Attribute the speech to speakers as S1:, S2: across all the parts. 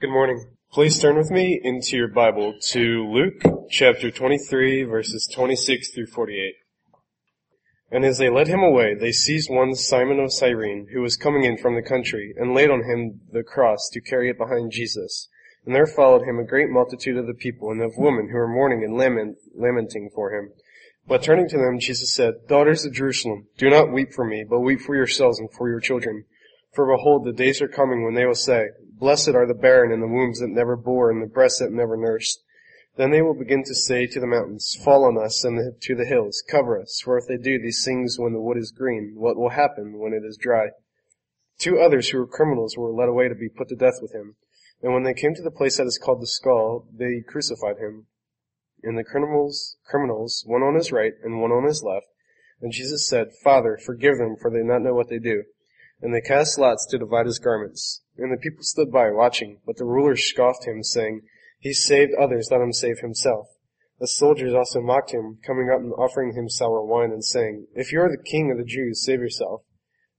S1: Good morning. Please turn with me into your Bible to Luke chapter 23 verses 26 through 48. And as they led him away, they seized one Simon of Cyrene, who was coming in from the country, and laid on him the cross to carry it behind Jesus. And there followed him a great multitude of the people and of women who were mourning and lament, lamenting for him. But turning to them, Jesus said, Daughters of Jerusalem, do not weep for me, but weep for yourselves and for your children. For behold, the days are coming when they will say, Blessed are the barren and the wombs that never bore and the breasts that never nursed. Then they will begin to say to the mountains, Fall on us, and to the hills, Cover us. For if they do these things when the wood is green, what will happen when it is dry? Two others who were criminals were led away to be put to death with him. And when they came to the place that is called the skull, they crucified him. And the criminals, criminals, one on his right and one on his left. And Jesus said, Father, forgive them, for they do not know what they do. And they cast lots to divide his garments. And the people stood by watching, but the rulers scoffed him, saying, He saved others, let him save himself. The soldiers also mocked him, coming up and offering him sour wine, and saying, If you are the king of the Jews, save yourself.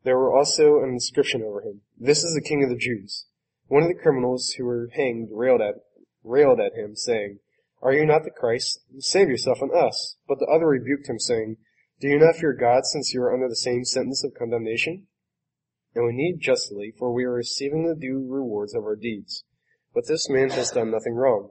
S1: There were also an inscription over him, This is the king of the Jews. One of the criminals who were hanged railed at, railed at him, saying, Are you not the Christ? Save yourself and us. But the other rebuked him, saying, Do you not fear God, since you are under the same sentence of condemnation? And we need justly, for we are receiving the due rewards of our deeds. But this man has done nothing wrong.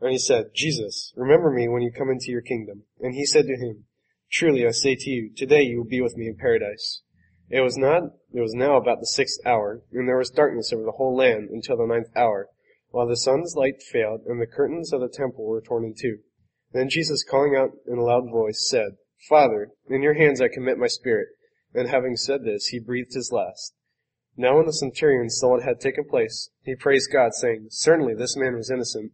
S1: And he said, Jesus, remember me when you come into your kingdom. And he said to him, Truly I say to you, today you will be with me in paradise. It was not, it was now about the sixth hour, and there was darkness over the whole land until the ninth hour, while the sun's light failed, and the curtains of the temple were torn in two. Then Jesus, calling out in a loud voice, said, Father, in your hands I commit my spirit. And having said this, he breathed his last. Now when the centurion saw what had taken place, he praised God, saying, Certainly this man was innocent.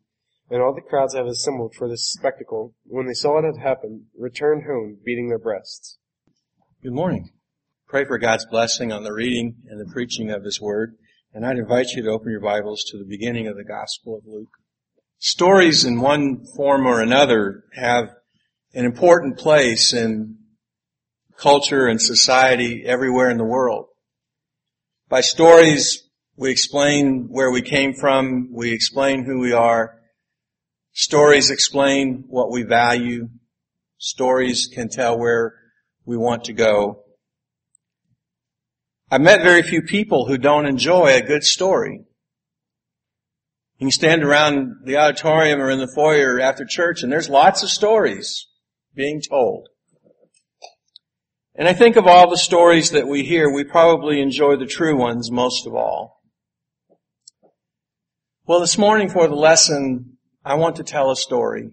S1: And all the crowds that had assembled for this spectacle, when they saw what had happened, returned home, beating their breasts.
S2: Good morning. Pray for God's blessing on the reading and the preaching of His Word. And I'd invite you to open your Bibles to the beginning of the Gospel of Luke. Stories in one form or another have an important place in culture and society everywhere in the world. By stories, we explain where we came from, we explain who we are. Stories explain what we value. Stories can tell where we want to go. I've met very few people who don't enjoy a good story. You can stand around the auditorium or in the foyer after church and there's lots of stories being told. And I think of all the stories that we hear, we probably enjoy the true ones most of all. Well, this morning for the lesson, I want to tell a story.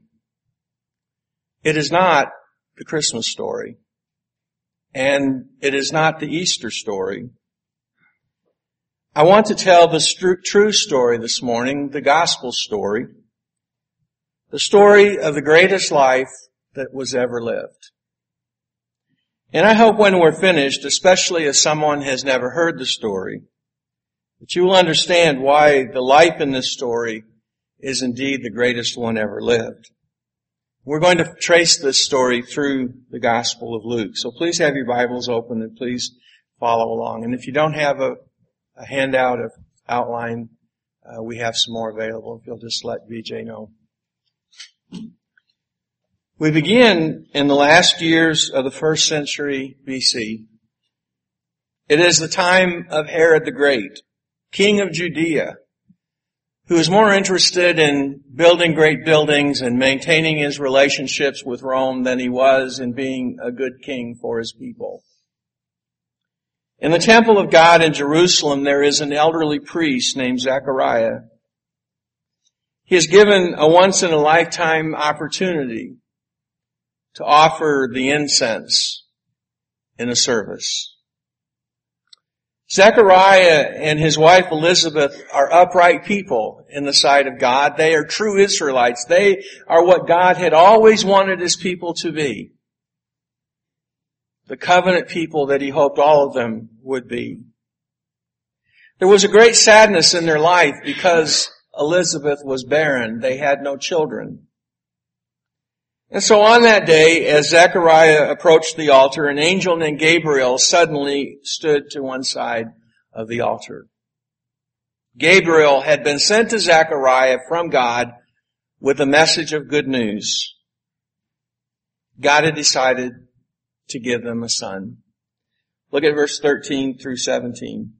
S2: It is not the Christmas story. And it is not the Easter story. I want to tell the true story this morning, the gospel story. The story of the greatest life that was ever lived. And I hope when we're finished, especially if someone has never heard the story, that you will understand why the life in this story is indeed the greatest one ever lived. We're going to trace this story through the Gospel of Luke. So please have your Bibles open and please follow along. And if you don't have a, a handout of outline, uh, we have some more available if you'll just let VJ know. We begin in the last years of the first century BC. It is the time of Herod the Great, king of Judea, who is more interested in building great buildings and maintaining his relationships with Rome than he was in being a good king for his people. In the temple of God in Jerusalem, there is an elderly priest named Zechariah. He is given a once in a lifetime opportunity to offer the incense in a service. Zechariah and his wife Elizabeth are upright people in the sight of God. They are true Israelites. They are what God had always wanted his people to be. The covenant people that he hoped all of them would be. There was a great sadness in their life because Elizabeth was barren. They had no children. And so on that day, as Zechariah approached the altar, an angel named Gabriel suddenly stood to one side of the altar. Gabriel had been sent to Zechariah from God with a message of good news. God had decided to give them a son. Look at verse 13 through 17.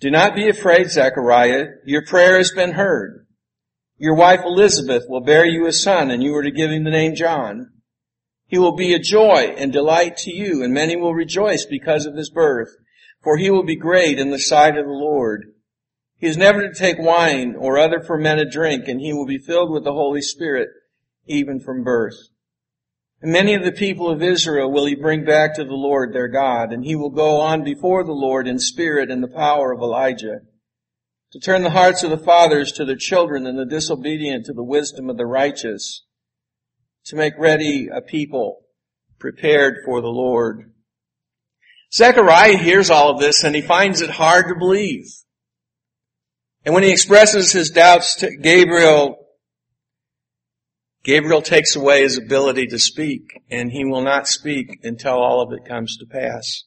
S2: Do not be afraid, Zechariah. Your prayer has been heard. Your wife Elizabeth will bear you a son and you are to give him the name John. He will be a joy and delight to you and many will rejoice because of his birth, for he will be great in the sight of the Lord. He is never to take wine or other fermented drink and he will be filled with the Holy Spirit even from birth. And many of the people of Israel will he bring back to the Lord their God, and he will go on before the Lord in spirit and the power of Elijah, to turn the hearts of the fathers to their children and the disobedient to the wisdom of the righteous, to make ready a people prepared for the Lord. Zechariah hears all of this and he finds it hard to believe. And when he expresses his doubts to Gabriel, Gabriel takes away his ability to speak, and he will not speak until all of it comes to pass.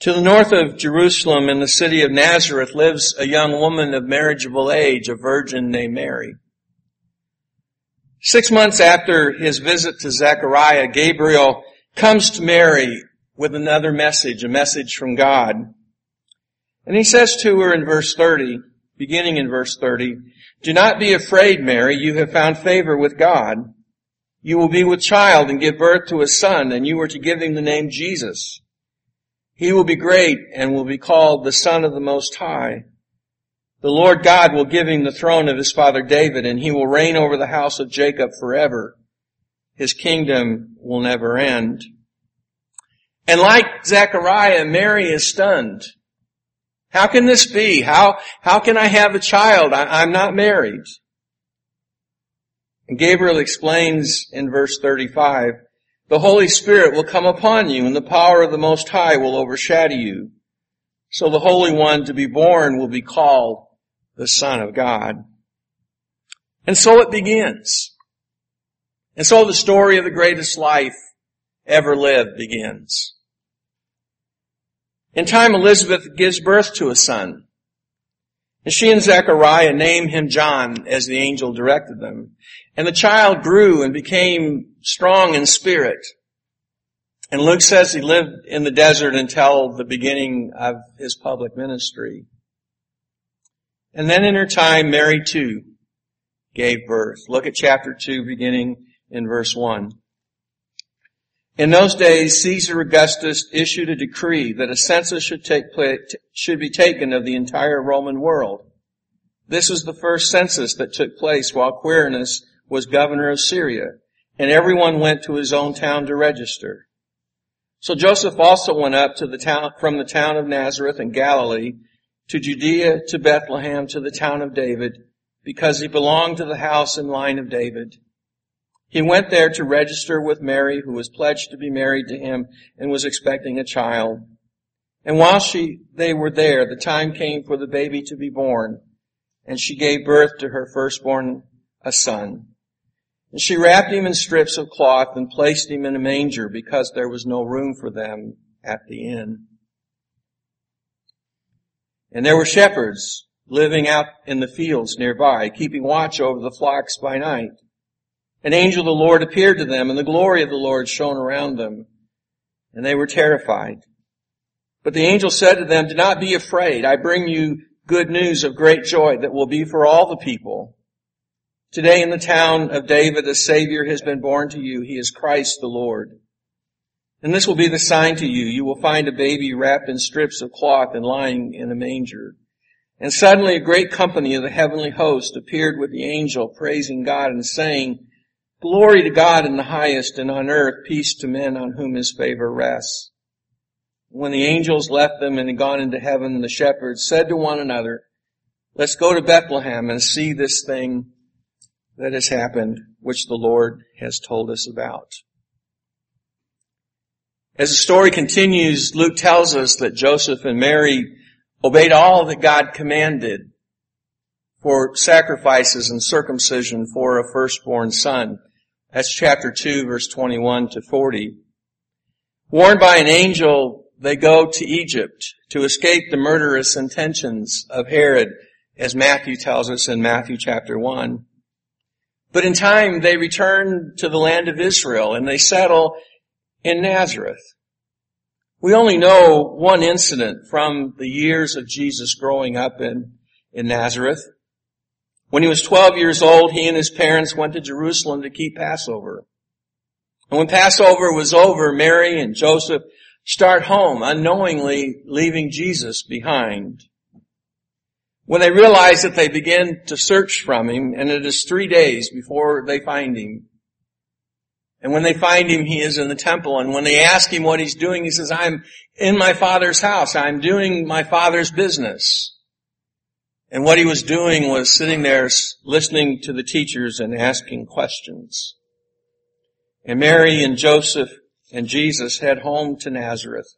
S2: To the north of Jerusalem in the city of Nazareth lives a young woman of marriageable age, a virgin named Mary. Six months after his visit to Zechariah, Gabriel comes to Mary with another message, a message from God. And he says to her in verse 30, beginning in verse 30, do not be afraid, Mary. You have found favor with God. You will be with child and give birth to a son, and you are to give him the name Jesus. He will be great and will be called the Son of the Most High. The Lord God will give him the throne of his father David, and he will reign over the house of Jacob forever. His kingdom will never end. And like Zechariah, Mary is stunned. How can this be? How, how can I have a child? I, I'm not married. And Gabriel explains in verse 35, the Holy Spirit will come upon you and the power of the Most High will overshadow you. So the Holy One to be born will be called the Son of God. And so it begins. And so the story of the greatest life ever lived begins. In time, Elizabeth gives birth to a son. And she and Zechariah name him John as the angel directed them. And the child grew and became strong in spirit. And Luke says he lived in the desert until the beginning of his public ministry. And then in her time, Mary too gave birth. Look at chapter 2 beginning in verse 1. In those days, Caesar Augustus issued a decree that a census should take place, should be taken of the entire Roman world. This was the first census that took place while Quirinius was governor of Syria, and everyone went to his own town to register. So Joseph also went up to the town, from the town of Nazareth in Galilee to Judea to Bethlehem to the town of David, because he belonged to the house and line of David. He went there to register with Mary, who was pledged to be married to him and was expecting a child. And while she, they were there, the time came for the baby to be born, and she gave birth to her firstborn, a son. And she wrapped him in strips of cloth and placed him in a manger because there was no room for them at the inn. And there were shepherds living out in the fields nearby, keeping watch over the flocks by night. An angel of the Lord appeared to them and the glory of the Lord shone around them and they were terrified. But the angel said to them, do not be afraid. I bring you good news of great joy that will be for all the people. Today in the town of David, a savior has been born to you. He is Christ the Lord. And this will be the sign to you. You will find a baby wrapped in strips of cloth and lying in a manger. And suddenly a great company of the heavenly host appeared with the angel, praising God and saying, Glory to God in the highest and on earth peace to men on whom his favor rests. When the angels left them and had gone into heaven, the shepherds said to one another, let's go to Bethlehem and see this thing that has happened, which the Lord has told us about. As the story continues, Luke tells us that Joseph and Mary obeyed all that God commanded for sacrifices and circumcision for a firstborn son. That's chapter 2 verse 21 to 40. Warned by an angel, they go to Egypt to escape the murderous intentions of Herod, as Matthew tells us in Matthew chapter 1. But in time, they return to the land of Israel and they settle in Nazareth. We only know one incident from the years of Jesus growing up in, in Nazareth. When he was 12 years old, he and his parents went to Jerusalem to keep Passover. And when Passover was over, Mary and Joseph start home, unknowingly leaving Jesus behind. When they realize that they begin to search from him, and it is three days before they find him. And when they find him, he is in the temple. And when they ask him what he's doing, he says, I'm in my father's house. I'm doing my father's business. And what he was doing was sitting there listening to the teachers and asking questions. And Mary and Joseph and Jesus head home to Nazareth.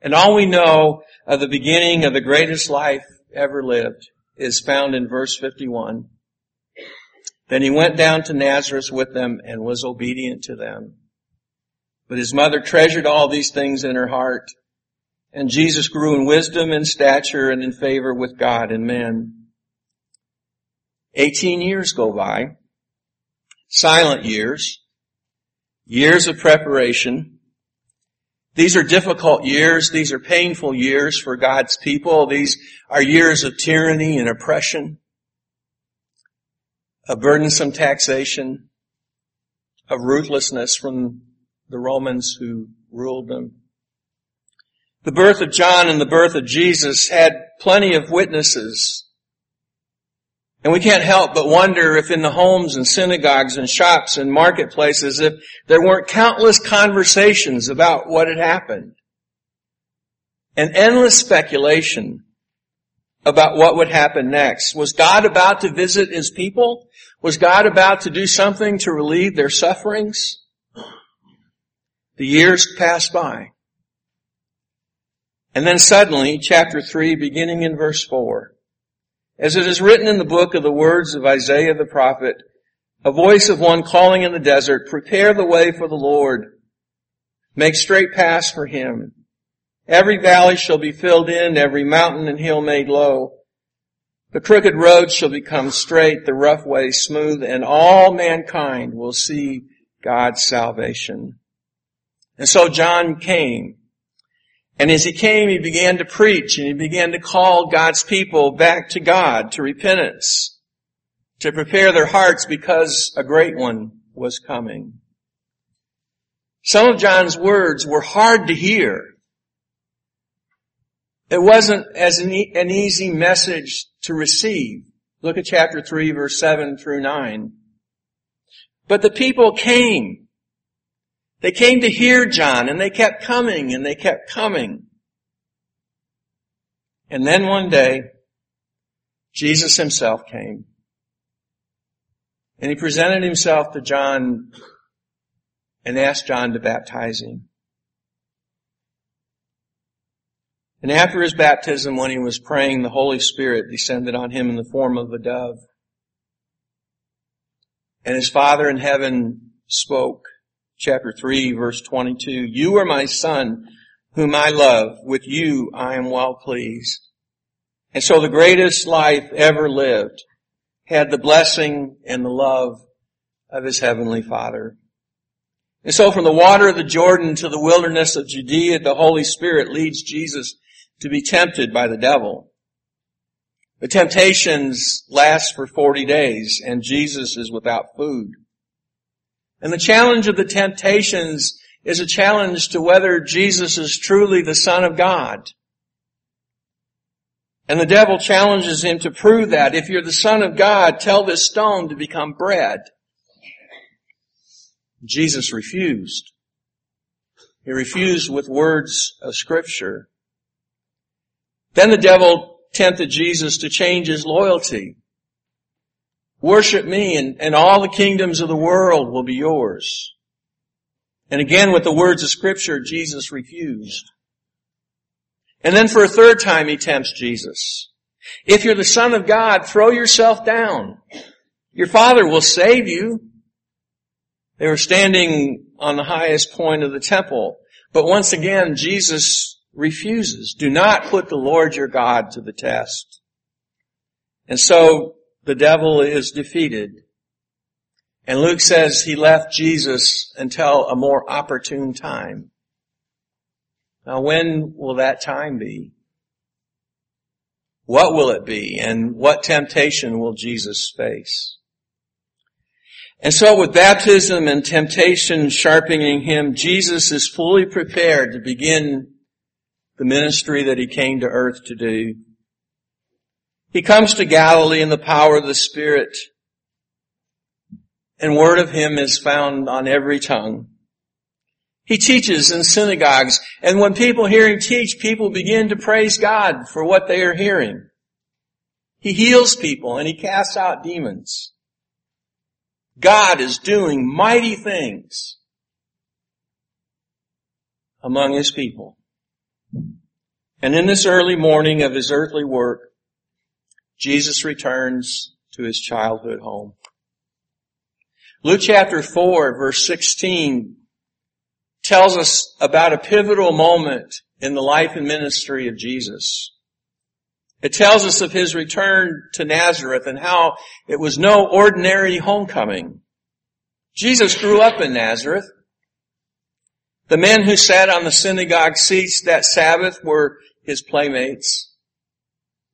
S2: And all we know of the beginning of the greatest life ever lived is found in verse 51. Then he went down to Nazareth with them and was obedient to them. But his mother treasured all these things in her heart. And Jesus grew in wisdom and stature and in favor with God and men. Eighteen years go by. Silent years. Years of preparation. These are difficult years. These are painful years for God's people. These are years of tyranny and oppression, of burdensome taxation, of ruthlessness from the Romans who ruled them. The birth of John and the birth of Jesus had plenty of witnesses and we can't help but wonder if in the homes and synagogues and shops and marketplaces, if there weren't countless conversations about what had happened. And endless speculation about what would happen next. Was God about to visit His people? Was God about to do something to relieve their sufferings? The years passed by. And then suddenly, chapter 3, beginning in verse 4, as it is written in the book of the words of Isaiah the prophet, a voice of one calling in the desert, prepare the way for the Lord. Make straight paths for him. Every valley shall be filled in, every mountain and hill made low. The crooked road shall become straight, the rough way smooth, and all mankind will see God's salvation. And so John came and as he came, he began to preach and he began to call God's people back to God, to repentance, to prepare their hearts because a great one was coming. Some of John's words were hard to hear. It wasn't as an, e- an easy message to receive. Look at chapter 3 verse 7 through 9. But the people came they came to hear John and they kept coming and they kept coming. And then one day, Jesus himself came. And he presented himself to John and asked John to baptize him. And after his baptism, when he was praying, the Holy Spirit descended on him in the form of a dove. And his Father in heaven spoke chapter 3 verse 22. You are my son whom I love. With you I am well pleased. And so the greatest life ever lived had the blessing and the love of his heavenly father. And so from the water of the Jordan to the wilderness of Judea, the Holy Spirit leads Jesus to be tempted by the devil. The temptations last for 40 days and Jesus is without food. And the challenge of the temptations is a challenge to whether Jesus is truly the Son of God. And the devil challenges him to prove that. If you're the Son of God, tell this stone to become bread. Jesus refused. He refused with words of scripture. Then the devil tempted Jesus to change his loyalty. Worship me and, and all the kingdoms of the world will be yours. And again with the words of scripture, Jesus refused. And then for a third time he tempts Jesus. If you're the son of God, throw yourself down. Your father will save you. They were standing on the highest point of the temple. But once again, Jesus refuses. Do not put the Lord your God to the test. And so the devil is defeated. And Luke says he left Jesus until a more opportune time. Now when will that time be? What will it be? And what temptation will Jesus face? And so with baptism and temptation sharpening him, Jesus is fully prepared to begin the ministry that he came to earth to do. He comes to Galilee in the power of the Spirit, and word of him is found on every tongue. He teaches in synagogues, and when people hear him teach, people begin to praise God for what they are hearing. He heals people and he casts out demons. God is doing mighty things among his people. And in this early morning of his earthly work, Jesus returns to his childhood home. Luke chapter 4 verse 16 tells us about a pivotal moment in the life and ministry of Jesus. It tells us of his return to Nazareth and how it was no ordinary homecoming. Jesus grew up in Nazareth. The men who sat on the synagogue seats that Sabbath were his playmates,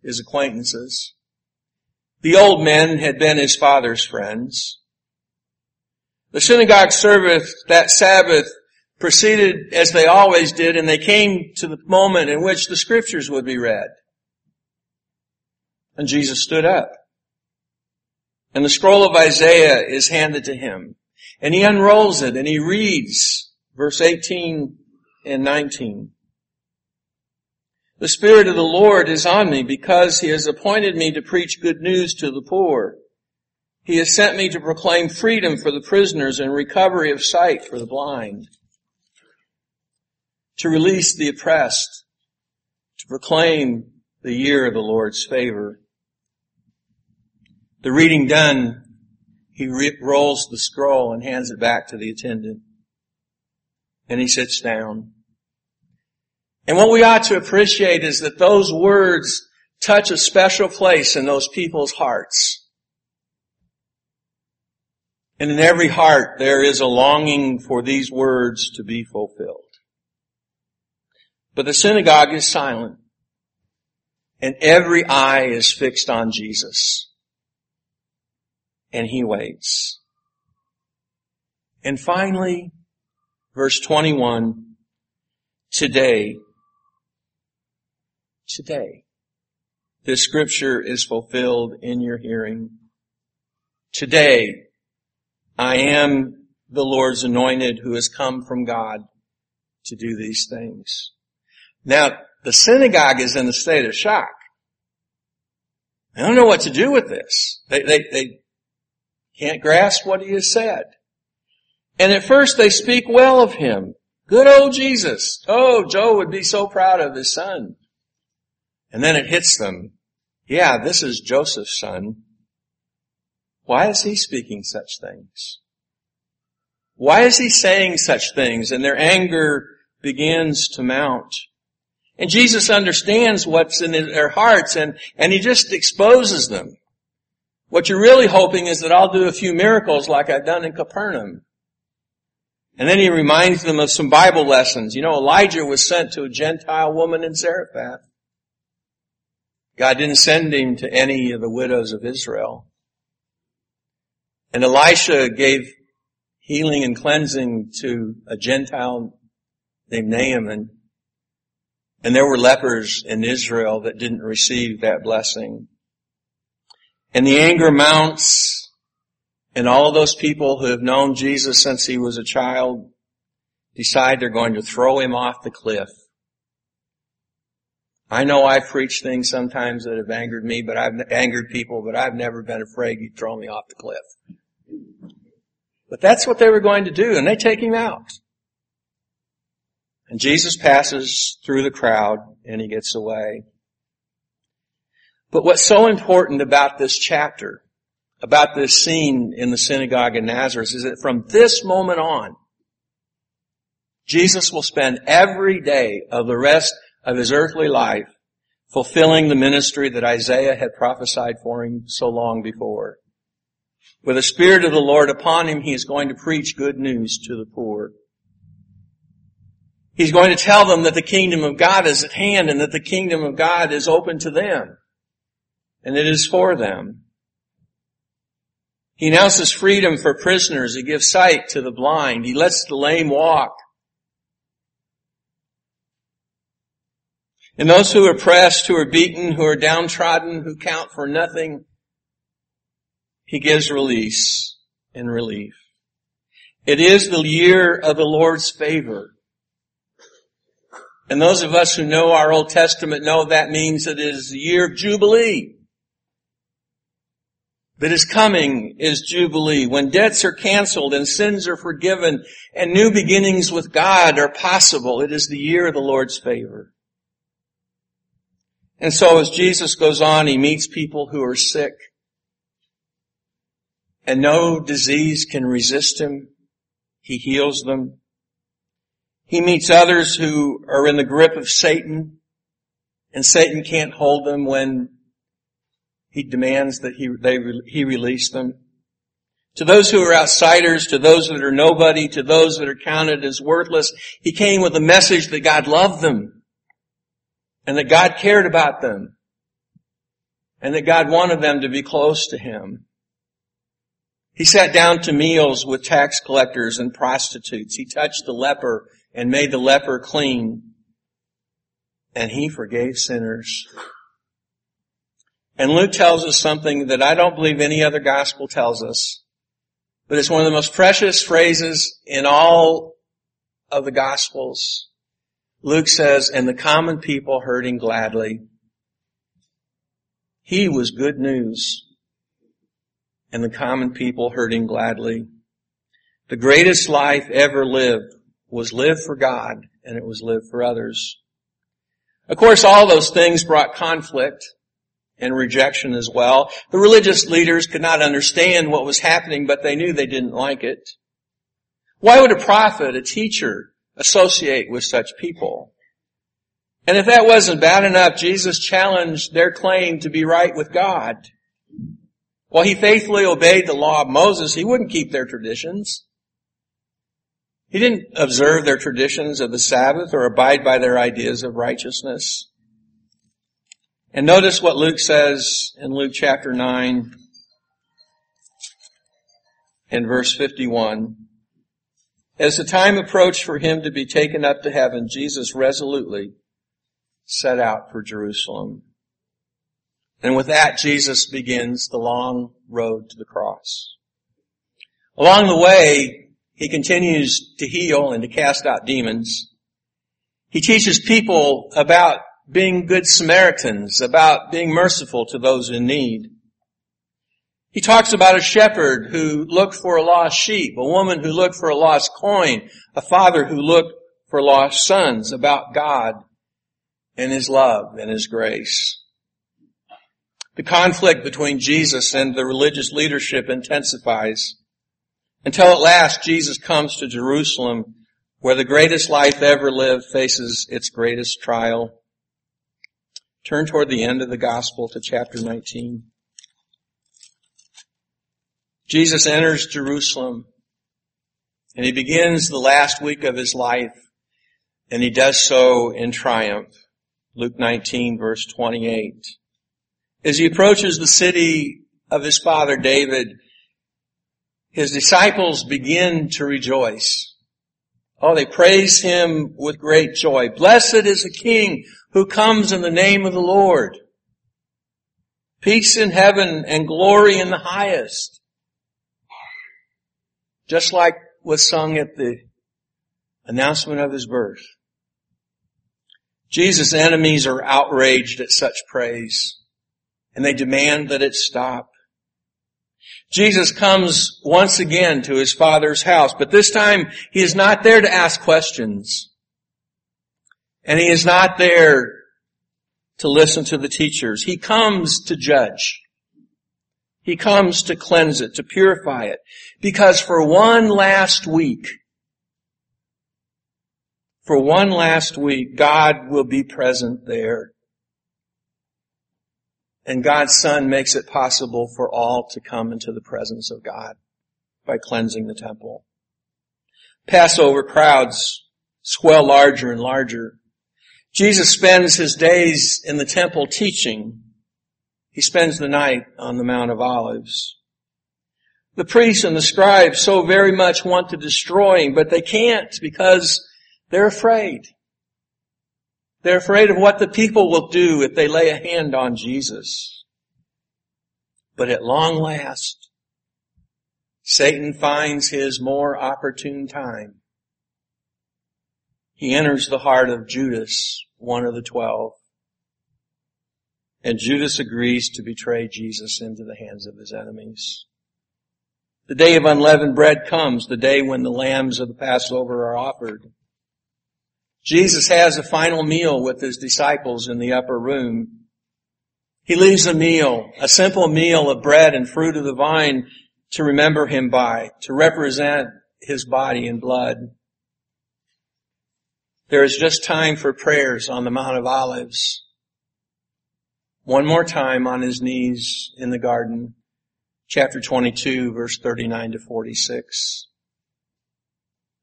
S2: his acquaintances. The old men had been his father's friends. The synagogue service that Sabbath proceeded as they always did and they came to the moment in which the scriptures would be read. And Jesus stood up. And the scroll of Isaiah is handed to him. And he unrolls it and he reads verse 18 and 19. The Spirit of the Lord is on me because He has appointed me to preach good news to the poor. He has sent me to proclaim freedom for the prisoners and recovery of sight for the blind. To release the oppressed. To proclaim the year of the Lord's favor. The reading done, he rolls the scroll and hands it back to the attendant. And he sits down. And what we ought to appreciate is that those words touch a special place in those people's hearts. And in every heart there is a longing for these words to be fulfilled. But the synagogue is silent and every eye is fixed on Jesus and he waits. And finally, verse 21, today, today, this scripture is fulfilled in your hearing. Today, I am the Lord's anointed who has come from God to do these things. Now, the synagogue is in a state of shock. They don't know what to do with this. They, they, they can't grasp what he has said. And at first they speak well of him. Good old Jesus. Oh, Joe would be so proud of his son. And then it hits them. Yeah, this is Joseph's son. Why is he speaking such things? Why is he saying such things? And their anger begins to mount. And Jesus understands what's in their hearts and, and he just exposes them. What you're really hoping is that I'll do a few miracles like I've done in Capernaum. And then he reminds them of some Bible lessons. You know, Elijah was sent to a Gentile woman in Zarephath. God didn't send him to any of the widows of Israel. And Elisha gave healing and cleansing to a Gentile named Naaman. And there were lepers in Israel that didn't receive that blessing. And the anger mounts and all those people who have known Jesus since he was a child decide they're going to throw him off the cliff. I know I've preached things sometimes that have angered me, but I've angered people, but I've never been afraid you'd throw me off the cliff. But that's what they were going to do, and they take him out. And Jesus passes through the crowd and he gets away. But what's so important about this chapter, about this scene in the synagogue in Nazareth, is that from this moment on, Jesus will spend every day of the rest of his earthly life fulfilling the ministry that Isaiah had prophesied for him so long before. With the Spirit of the Lord upon him, he is going to preach good news to the poor. He's going to tell them that the kingdom of God is at hand and that the kingdom of God is open to them. And it is for them. He announces freedom for prisoners. He gives sight to the blind. He lets the lame walk. And those who are oppressed, who are beaten, who are downtrodden, who count for nothing, he gives release and relief. It is the year of the Lord's favor. And those of us who know our Old Testament know that means it is the year of Jubilee. That is coming is Jubilee, when debts are canceled and sins are forgiven and new beginnings with God are possible. It is the year of the Lord's favor. And so as Jesus goes on, he meets people who are sick and no disease can resist him. He heals them. He meets others who are in the grip of Satan and Satan can't hold them when he demands that he, they, he release them. To those who are outsiders, to those that are nobody, to those that are counted as worthless, he came with a message that God loved them and that God cared about them and that God wanted them to be close to Him. He sat down to meals with tax collectors and prostitutes. He touched the leper and made the leper clean. And he forgave sinners. And Luke tells us something that I don't believe any other gospel tells us, but it's one of the most precious phrases in all of the gospels. Luke says, and the common people heard him gladly. He was good news. And the common people heard him gladly. The greatest life ever lived was lived for God and it was lived for others. Of course, all those things brought conflict and rejection as well. The religious leaders could not understand what was happening, but they knew they didn't like it. Why would a prophet, a teacher, associate with such people. And if that wasn't bad enough, Jesus challenged their claim to be right with God. While he faithfully obeyed the law of Moses, he wouldn't keep their traditions. He didn't observe their traditions of the Sabbath or abide by their ideas of righteousness. And notice what Luke says in Luke chapter 9 and verse 51. As the time approached for him to be taken up to heaven, Jesus resolutely set out for Jerusalem. And with that, Jesus begins the long road to the cross. Along the way, he continues to heal and to cast out demons. He teaches people about being good Samaritans, about being merciful to those in need. He talks about a shepherd who looked for a lost sheep, a woman who looked for a lost coin, a father who looked for lost sons, about God and His love and His grace. The conflict between Jesus and the religious leadership intensifies until at last Jesus comes to Jerusalem where the greatest life ever lived faces its greatest trial. Turn toward the end of the gospel to chapter 19. Jesus enters Jerusalem and he begins the last week of his life and he does so in triumph. Luke 19 verse 28. As he approaches the city of his father David, his disciples begin to rejoice. Oh, they praise him with great joy. Blessed is the King who comes in the name of the Lord. Peace in heaven and glory in the highest. Just like was sung at the announcement of his birth. Jesus' enemies are outraged at such praise and they demand that it stop. Jesus comes once again to his father's house, but this time he is not there to ask questions. And he is not there to listen to the teachers. He comes to judge. He comes to cleanse it, to purify it. Because for one last week, for one last week, God will be present there. And God's Son makes it possible for all to come into the presence of God by cleansing the temple. Passover crowds swell larger and larger. Jesus spends his days in the temple teaching. He spends the night on the Mount of Olives. The priests and the scribes so very much want to destroy him, but they can't because they're afraid. They're afraid of what the people will do if they lay a hand on Jesus. But at long last, Satan finds his more opportune time. He enters the heart of Judas, one of the twelve. And Judas agrees to betray Jesus into the hands of his enemies. The day of unleavened bread comes, the day when the lambs of the Passover are offered. Jesus has a final meal with his disciples in the upper room. He leaves a meal, a simple meal of bread and fruit of the vine to remember him by, to represent his body and blood. There is just time for prayers on the Mount of Olives. One more time on his knees in the garden. Chapter 22 verse 39 to 46.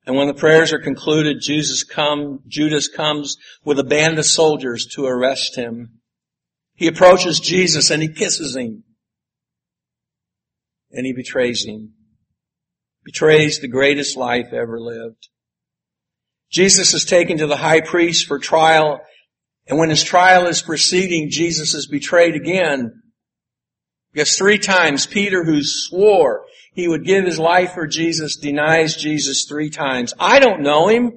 S2: And when the prayers are concluded, Jesus come, Judas comes with a band of soldiers to arrest him. He approaches Jesus and he kisses him. And he betrays him. Betrays the greatest life ever lived. Jesus is taken to the high priest for trial, and when his trial is proceeding, Jesus is betrayed again. Because three times Peter, who swore he would give his life for Jesus, denies Jesus three times. I don't know him.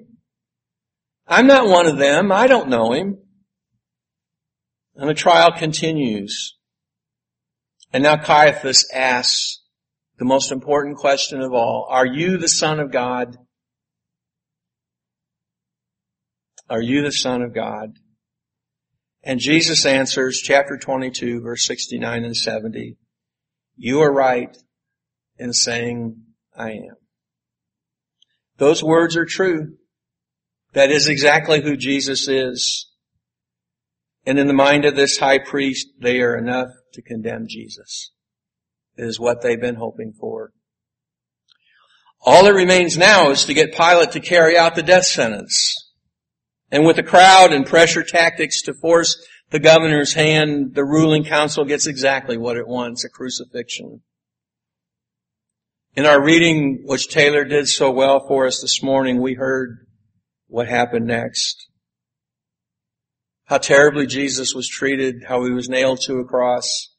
S2: I'm not one of them. I don't know him. And the trial continues. And now Caiaphas asks the most important question of all. Are you the son of God? Are you the son of God? And Jesus answers, chapter 22, verse 69 and 70, you are right in saying, I am. Those words are true. That is exactly who Jesus is. And in the mind of this high priest, they are enough to condemn Jesus. It is what they've been hoping for. All that remains now is to get Pilate to carry out the death sentence. And with the crowd and pressure tactics to force the governor's hand, the ruling council gets exactly what it wants, a crucifixion. In our reading, which Taylor did so well for us this morning, we heard what happened next. How terribly Jesus was treated, how he was nailed to a cross,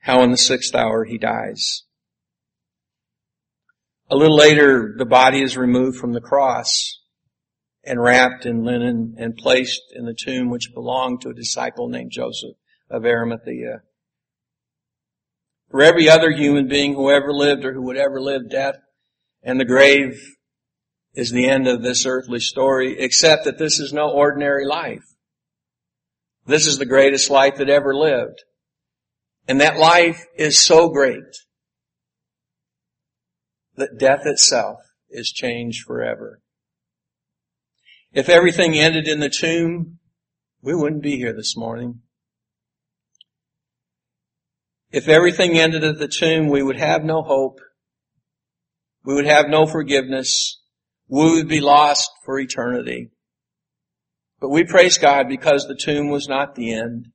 S2: how in the sixth hour he dies. A little later, the body is removed from the cross and wrapped in linen and placed in the tomb which belonged to a disciple named Joseph of Arimathea. For every other human being who ever lived or who would ever live, death and the grave is the end of this earthly story, except that this is no ordinary life. This is the greatest life that ever lived. And that life is so great that death itself is changed forever. If everything ended in the tomb, we wouldn't be here this morning. If everything ended at the tomb, we would have no hope. We would have no forgiveness. We would be lost for eternity. But we praise God because the tomb was not the end.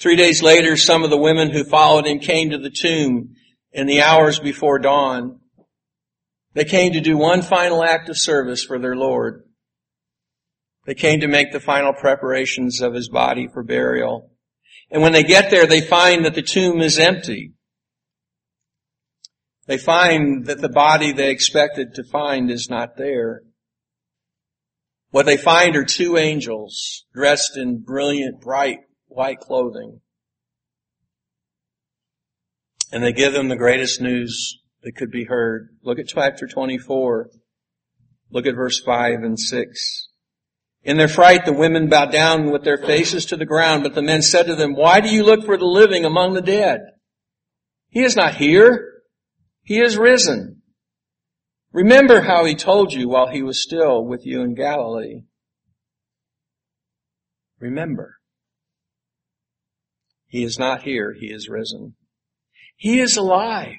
S2: Three days later, some of the women who followed him came to the tomb in the hours before dawn. They came to do one final act of service for their Lord. They came to make the final preparations of his body for burial. And when they get there, they find that the tomb is empty. They find that the body they expected to find is not there. What they find are two angels dressed in brilliant, bright, white clothing. And they give them the greatest news that could be heard. Look at chapter 24. Look at verse 5 and 6. In their fright, the women bowed down with their faces to the ground, but the men said to them, Why do you look for the living among the dead? He is not here. He is risen. Remember how he told you while he was still with you in Galilee. Remember. He is not here. He is risen. He is alive.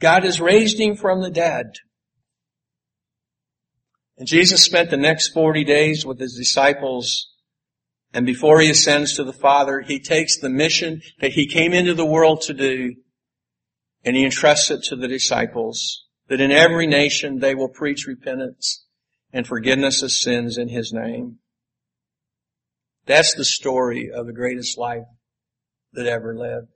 S2: God has raised him from the dead. And Jesus spent the next 40 days with his disciples and before he ascends to the Father, he takes the mission that he came into the world to do and he entrusts it to the disciples that in every nation they will preach repentance and forgiveness of sins in his name. That's the story of the greatest life that ever lived.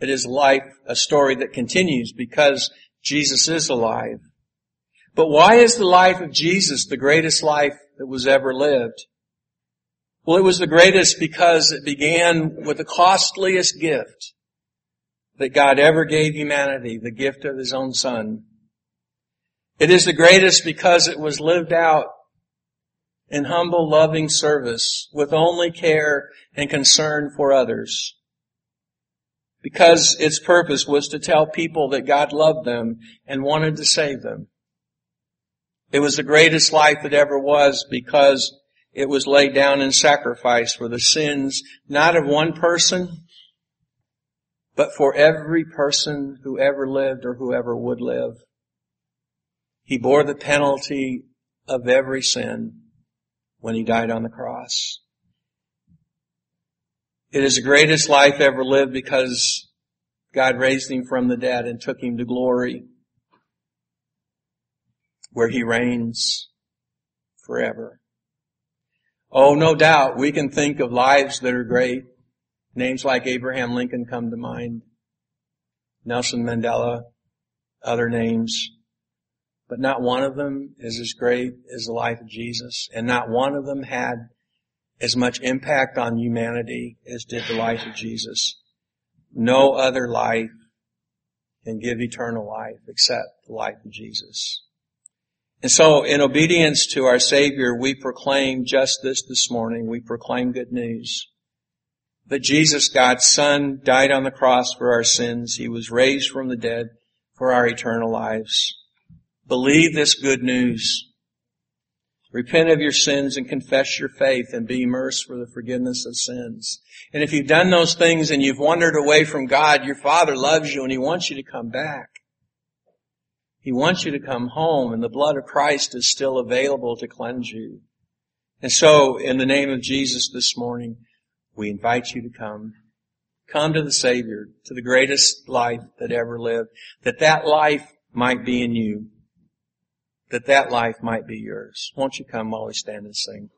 S2: It is life, a story that continues because Jesus is alive. But why is the life of Jesus the greatest life that was ever lived? Well, it was the greatest because it began with the costliest gift that God ever gave humanity, the gift of His own Son. It is the greatest because it was lived out in humble, loving service with only care and concern for others. Because its purpose was to tell people that God loved them and wanted to save them. It was the greatest life that ever was because it was laid down in sacrifice for the sins, not of one person, but for every person who ever lived or who ever would live. He bore the penalty of every sin when he died on the cross. It is the greatest life ever lived because God raised him from the dead and took him to glory where he reigns forever. Oh, no doubt we can think of lives that are great. Names like Abraham Lincoln come to mind. Nelson Mandela, other names. But not one of them is as great as the life of Jesus. And not one of them had as much impact on humanity as did the life of Jesus. No other life can give eternal life except the life of Jesus. And so in obedience to our Savior, we proclaim just this this morning. We proclaim good news. That Jesus, God's Son, died on the cross for our sins. He was raised from the dead for our eternal lives. Believe this good news. Repent of your sins and confess your faith and be immersed for the forgiveness of sins. And if you've done those things and you've wandered away from God, your Father loves you and He wants you to come back. He wants you to come home and the blood of Christ is still available to cleanse you. And so, in the name of Jesus this morning, we invite you to come. Come to the Savior, to the greatest life that ever lived, that that life might be in you, that that life might be yours. Won't you come while we stand and sing?